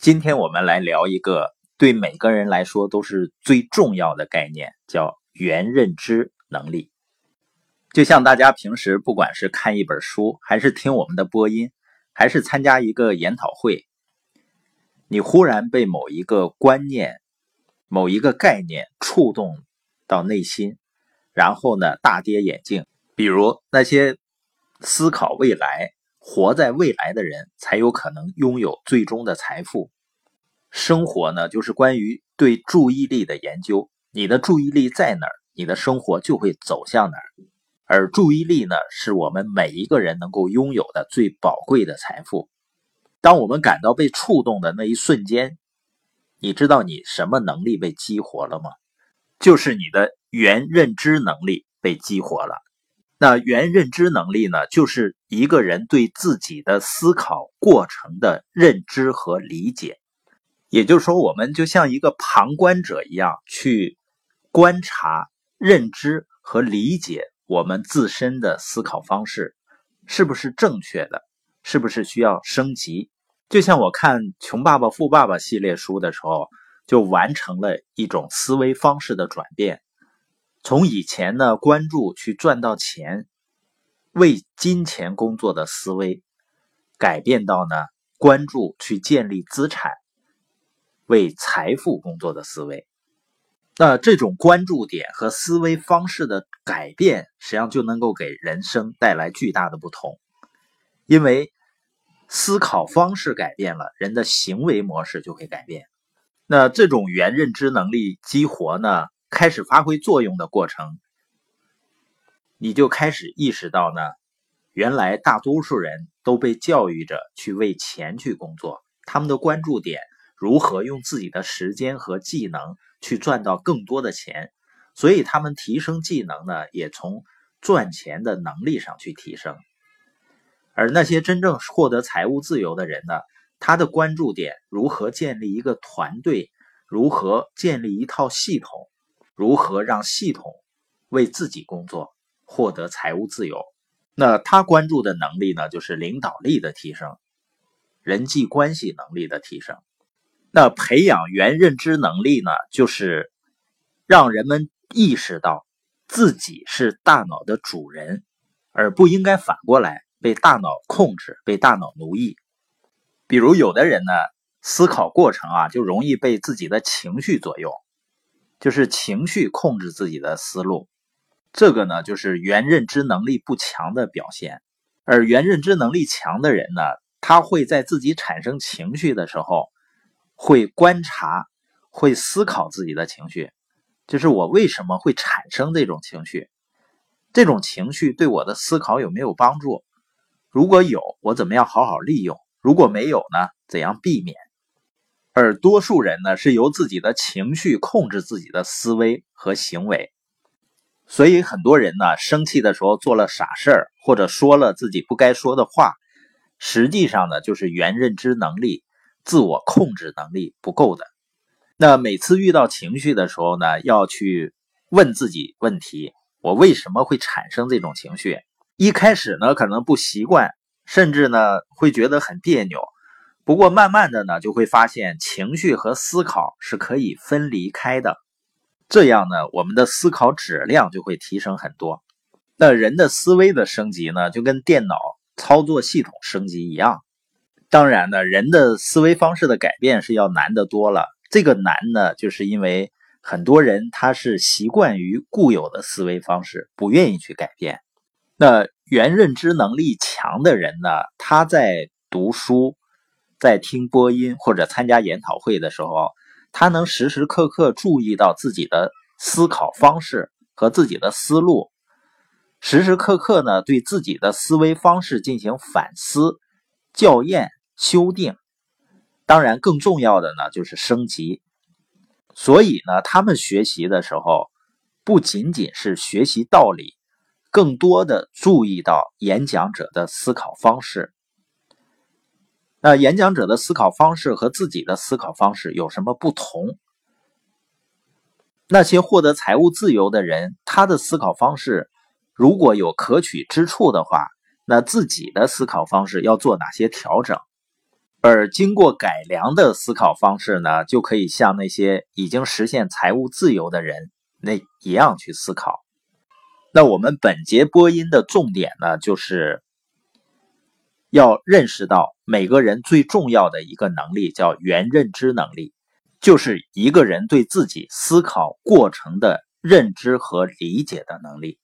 今天我们来聊一个对每个人来说都是最重要的概念，叫原认知能力。就像大家平时不管是看一本书，还是听我们的播音，还是参加一个研讨会，你忽然被某一个观念、某一个概念触动到内心，然后呢大跌眼镜。比如那些思考未来。活在未来的人才有可能拥有最终的财富。生活呢，就是关于对注意力的研究。你的注意力在哪儿，你的生活就会走向哪儿。而注意力呢，是我们每一个人能够拥有的最宝贵的财富。当我们感到被触动的那一瞬间，你知道你什么能力被激活了吗？就是你的原认知能力被激活了。那原认知能力呢，就是一个人对自己的思考过程的认知和理解。也就是说，我们就像一个旁观者一样，去观察、认知和理解我们自身的思考方式是不是正确的，是不是需要升级。就像我看《穷爸爸富爸爸》系列书的时候，就完成了一种思维方式的转变。从以前呢关注去赚到钱，为金钱工作的思维，改变到呢关注去建立资产，为财富工作的思维。那这种关注点和思维方式的改变，实际上就能够给人生带来巨大的不同。因为思考方式改变了，人的行为模式就会改变。那这种原认知能力激活呢？开始发挥作用的过程，你就开始意识到呢，原来大多数人都被教育着去为钱去工作，他们的关注点如何用自己的时间和技能去赚到更多的钱，所以他们提升技能呢，也从赚钱的能力上去提升。而那些真正获得财务自由的人呢，他的关注点如何建立一个团队，如何建立一套系统。如何让系统为自己工作，获得财务自由？那他关注的能力呢？就是领导力的提升，人际关系能力的提升。那培养原认知能力呢？就是让人们意识到自己是大脑的主人，而不应该反过来被大脑控制、被大脑奴役。比如有的人呢，思考过程啊，就容易被自己的情绪左右。就是情绪控制自己的思路，这个呢就是原认知能力不强的表现。而原认知能力强的人呢，他会在自己产生情绪的时候，会观察、会思考自己的情绪，就是我为什么会产生这种情绪？这种情绪对我的思考有没有帮助？如果有，我怎么样好好利用？如果没有呢，怎样避免？而多数人呢，是由自己的情绪控制自己的思维和行为，所以很多人呢，生气的时候做了傻事儿，或者说了自己不该说的话，实际上呢，就是原认知能力、自我控制能力不够的。那每次遇到情绪的时候呢，要去问自己问题：我为什么会产生这种情绪？一开始呢，可能不习惯，甚至呢，会觉得很别扭。不过慢慢的呢，就会发现情绪和思考是可以分离开的，这样呢，我们的思考质量就会提升很多。那人的思维的升级呢，就跟电脑操作系统升级一样。当然呢，人的思维方式的改变是要难得多了。这个难呢，就是因为很多人他是习惯于固有的思维方式，不愿意去改变。那原认知能力强的人呢，他在读书。在听播音或者参加研讨会的时候，他能时时刻刻注意到自己的思考方式和自己的思路，时时刻刻呢对自己的思维方式进行反思、校验、修订。当然，更重要的呢就是升级。所以呢，他们学习的时候不仅仅是学习道理，更多的注意到演讲者的思考方式。那演讲者的思考方式和自己的思考方式有什么不同？那些获得财务自由的人，他的思考方式如果有可取之处的话，那自己的思考方式要做哪些调整？而经过改良的思考方式呢，就可以像那些已经实现财务自由的人那一样去思考。那我们本节播音的重点呢，就是要认识到每个人最重要的一个能力，叫原认知能力，就是一个人对自己思考过程的认知和理解的能力。